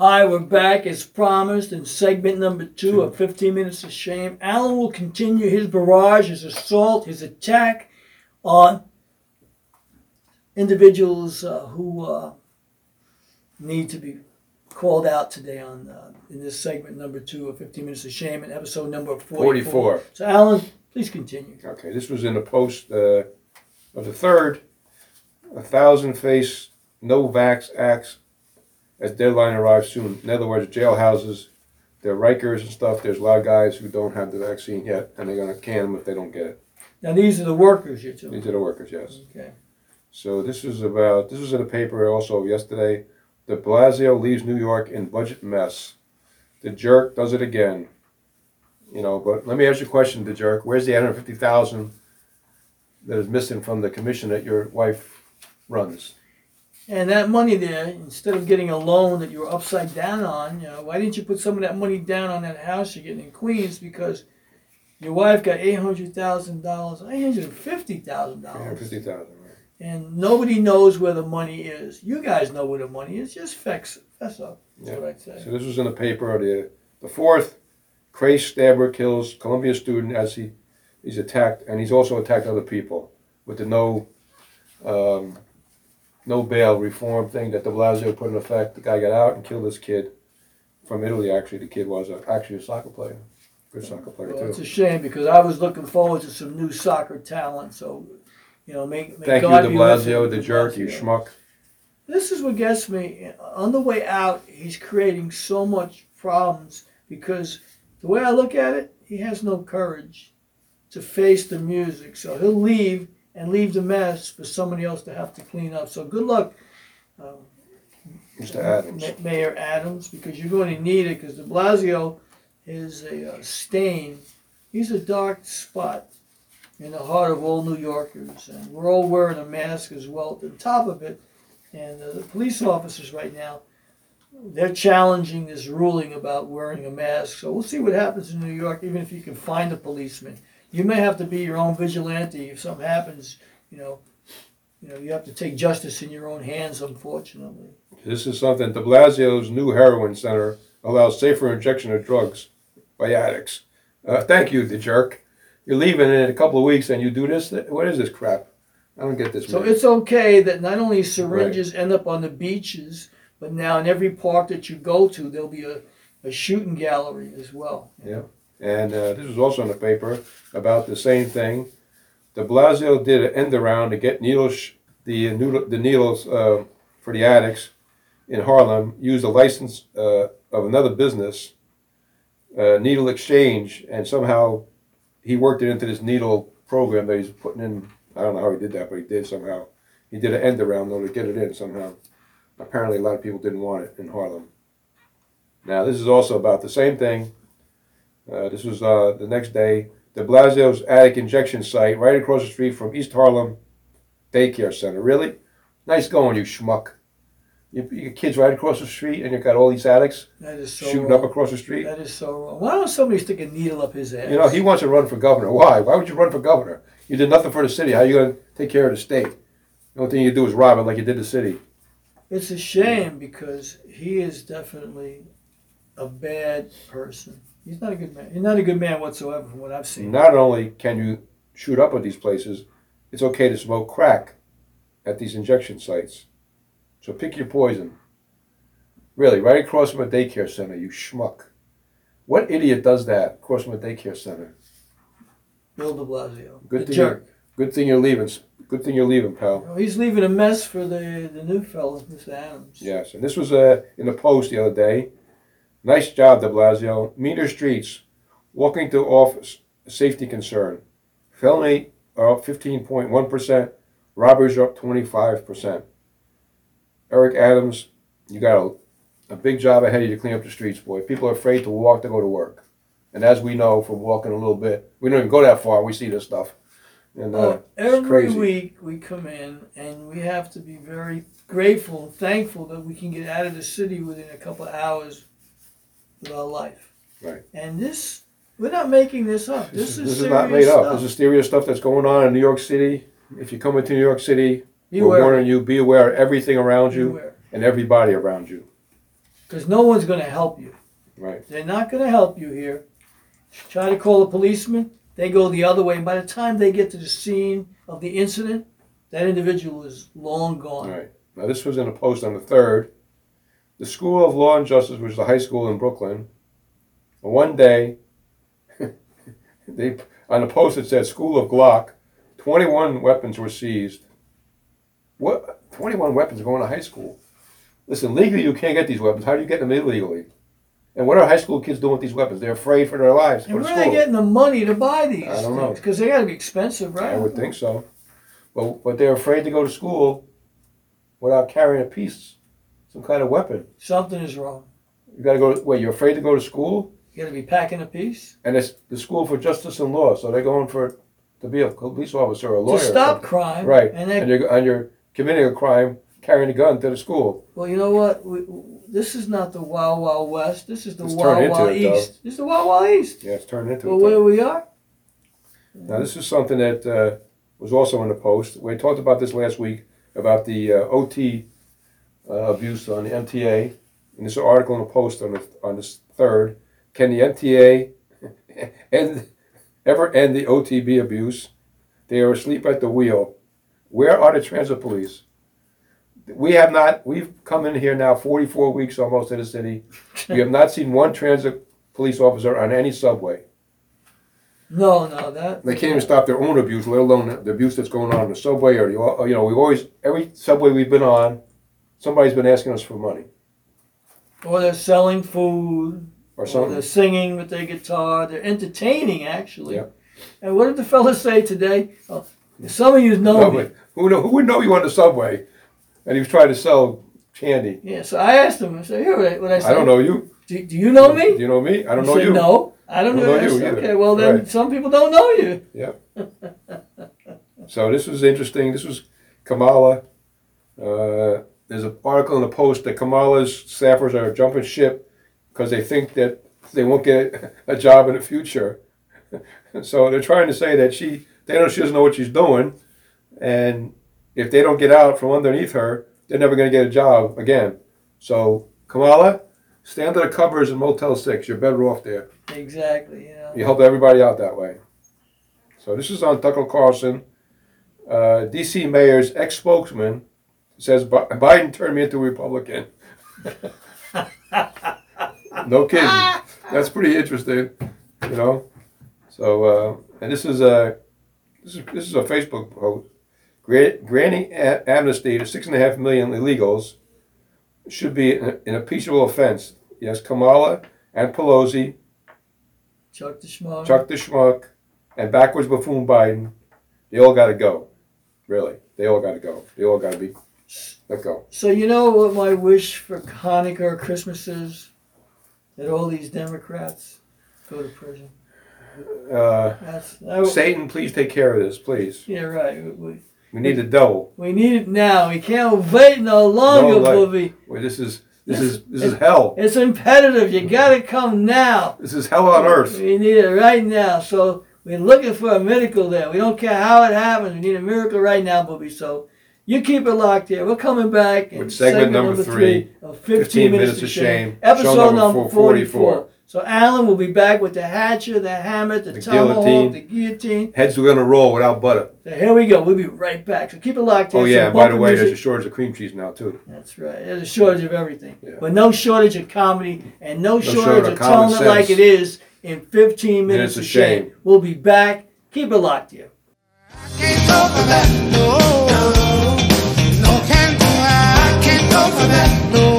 Hi, we're back as promised in segment number two of 15 Minutes of Shame. Alan will continue his barrage, his assault, his attack on individuals uh, who uh, need to be called out today on uh, in this segment number two of 15 Minutes of Shame and episode number 44. 44. So, Alan, please continue. Okay, this was in the post uh, of the third. A thousand face no vax acts as deadline arrives soon. In other words, jailhouses, they're Rikers and stuff. There's a lot of guys who don't have the vaccine yet, and they're going to can them if they don't get it. Now, these are the workers you're talking These are the workers, yes. Okay. So this is about, this was in the paper also yesterday. De Blasio leaves New York in budget mess. The jerk does it again. You know, but let me ask you a question, the jerk. Where's the 150,000 that is missing from the commission that your wife runs? And that money there, instead of getting a loan that you were upside down on, you know, why didn't you put some of that money down on that house you're getting in Queens? Because your wife got eight hundred thousand dollars, eight hundred and fifty thousand dollars, 150,000, right? and nobody knows where the money is. You guys know where the money is. Just fess, fess up. That's Yeah. what I'd say. So this was in the paper. The the fourth, Crace Stabber kills Columbia student as he he's attacked, and he's also attacked other people with the no um, no bail reform thing that De Blasio put in effect. The guy got out and killed this kid from Italy. Actually, the kid was a, actually a soccer player, good soccer player Well, it's too. a shame because I was looking forward to some new soccer talent. So, you know, make, make Thank God you, De be with Blasio, him, the De jerk, you Blasio. schmuck. This is what gets me. On the way out, he's creating so much problems because the way I look at it, he has no courage to face the music. So he'll leave and leave the mess for somebody else to have to clean up. So good luck, um, Mr. Adams. Ma- Mayor Adams, because you're going to need it because de Blasio is a uh, stain. He's a dark spot in the heart of all New Yorkers. And we're all wearing a mask as well at the top of it. And uh, the police officers right now, they're challenging this ruling about wearing a mask. So we'll see what happens in New York, even if you can find a policeman. You may have to be your own vigilante if something happens, you know. You know, you have to take justice in your own hands, unfortunately. This is something. De Blasio's new heroin center allows safer injection of drugs by addicts. Uh, thank you, the jerk. You're leaving in a couple of weeks and you do this? What is this crap? I don't get this. So it's okay that not only syringes end up on the beaches, but now in every park that you go to, there'll be a, a shooting gallery as well. And uh, this was also in the paper about the same thing. De Blasio did an end around to get needles, the the needles uh, for the addicts in Harlem. Used a license uh, of another business, uh, Needle Exchange, and somehow he worked it into this needle program that he's putting in. I don't know how he did that, but he did somehow. He did an end around though to get it in somehow. Apparently, a lot of people didn't want it in Harlem. Now, this is also about the same thing. Uh, this was uh, the next day. De Blasio's attic injection site right across the street from East Harlem Daycare Center. Really? Nice going, you schmuck. You, you got kids right across the street and you've got all these addicts That is so shooting wrong. up across the street. That is so wrong. Why don't somebody stick a needle up his ass? You know, he wants to run for governor. Why? Why would you run for governor? You did nothing for the city. How are you going to take care of the state? The only thing you do is rob it like you did the city. It's a shame because he is definitely a bad person. He's not a good man. He's not a good man whatsoever from what I've seen. Not only can you shoot up at these places, it's okay to smoke crack at these injection sites. So pick your poison. Really, right across from a daycare center, you schmuck. What idiot does that across from a daycare center? Bill de Blasio. Good the thing jerk. Good thing you're leaving. Good thing you're leaving, pal. Oh, He's leaving a mess for the, the new fellow, Mr. Adams. Yes, and this was uh, in the Post the other day. Nice job, De Blasio. Meter streets, walking to office, safety concern. Felony are up 15.1%, robberies are up 25%. Eric Adams, you got a, a big job ahead of you to clean up the streets, boy. People are afraid to walk to go to work. And as we know from walking a little bit, we don't even go that far. We see this stuff. And uh, every crazy. week we come in and we have to be very grateful and thankful that we can get out of the city within a couple of hours with our life. Right. And this, we're not making this up. this, This, is, is this is not made stuff. up. This is serious stuff that's going on in New York City. If you come into New York City, we're Beware. warning you, be aware of everything around you Beware. and everybody around you. Because no one's going to help you. Right. They're not going to help you here. Try to call a policeman. They go the other way. And by the time they get to the scene of the incident, that individual is long gone. Right. Now, this was in a post on the 3rd. The School of Law and Justice, which is a high school in Brooklyn, one day, they on the post it said School of Glock, 21 weapons were seized. What? 21 weapons going to high school? Listen, legally you can't get these weapons. How do you get them illegally? And what are high school kids doing with these weapons? They're afraid for their lives. And where are they getting the money to buy these I don't know. Because they got to be expensive, right? I would think so. But, but they're afraid to go to school without carrying a piece, some kind of weapon. Something is wrong. You got to go. Wait, you're afraid to go to school, You got to be packing a piece and it's the school for justice and law. So they're going for to be a police officer or a lawyer. to stop crime. Right, And and you're and you're committing a crime, carrying a gun to the school. well, you know what? We, this is not the Wild Wild West. This is the It's Wild Wild it, though. East. This is the Wild Wild East. Yeah, it's turned into Well, it. where though. we are. Now this is something that uh, was also in the post. We talked about this last week about the uh, OT Uh, abuse on the MTA. And there's an article in the post on the on this third. Can the MTA end ever end the OTB abuse? They are asleep at the wheel. Where are the transit police? We have not. We've come in here now 44 weeks almost in the city. We have not seen one transit police officer on any subway. No, no, that. They can't even stop their own abuse, let alone the abuse that's going on in the subway or the, you know, we've always, every subway we've been on, somebody's been asking us for money Or they're selling food. or Or they're something. singing with their guitar. They're entertaining, actually. Yeah. And what did the fella say today? Oh, some of you know No, me. who know, who would know you on the subway? And he was trying to sell candy. Yeah, so I asked him. I said, "Here, what I I said. I don't know you. Do, do you know me? Do you know me? I don't know said, you. No, I don't I know, don't know I you said, either. Okay, well then Right. some people don't know you. Yeah. So this was interesting. This was Kamala. Uh, there's an article in the Post that Kamala's staffers are jumping ship because they think that they won't get a job in the future. so they're trying to say that she, they know she doesn't know what she's doing, and if they don't get out from underneath her, they're never going to get a job again. So Kamala, stay under the covers in Motel Six. You're better off there. Exactly. You know. You help everybody out that way. So this is on Tucker Carlson. Uh, D.C. mayor's ex-spokesman says "Bi- Biden turned me into a Republican. no kidding. That's pretty interesting, you know. So uh, and this is a this is this is a Facebook post. Gra- Granting a- amnesty to six and a half million illegals should be an, an impeachable offense. Yes, Kamala and Pelosi Chuck the schmuck. Chuck the Schmuck, and backwards buffoon Biden, they all got to go. Really, they all got to go. They all got to be let go. So you know what my wish for Hanukkah or Christmas is? That all these Democrats go to prison. Uh, That's that, Satan, please take care of this, please. yeah right. We, we, need the devil. we need it now. We can't wait no longer, No, like-. Well, this is this is this is hell. It's imperative. You gotta come now. This is hell on earth. We need it right now. So we're looking for a miracle there. We don't care how it happens. We need a miracle right now, Bobby. So you keep it locked here. We're coming back in With segment number three, of 15, minutes, of shame. Episode number number 44. 44. So Alan will be back with the hatchet, the hammer, the, The tomahawk, guillotine. the guillotine. Heads are gonna roll without butter. So here we go. We'll be right back. So keep it locked here. Oh yeah, by the bumper way, there's a shortage of cream cheese now too. That's right. There's a shortage of everything. Yeah. But no shortage of comedy and no, shortage shortage of of common telling it like it is in 15 minutes, Minutes of of shame. shame. We'll be back. Keep it locked here. I can't go for that, no, no,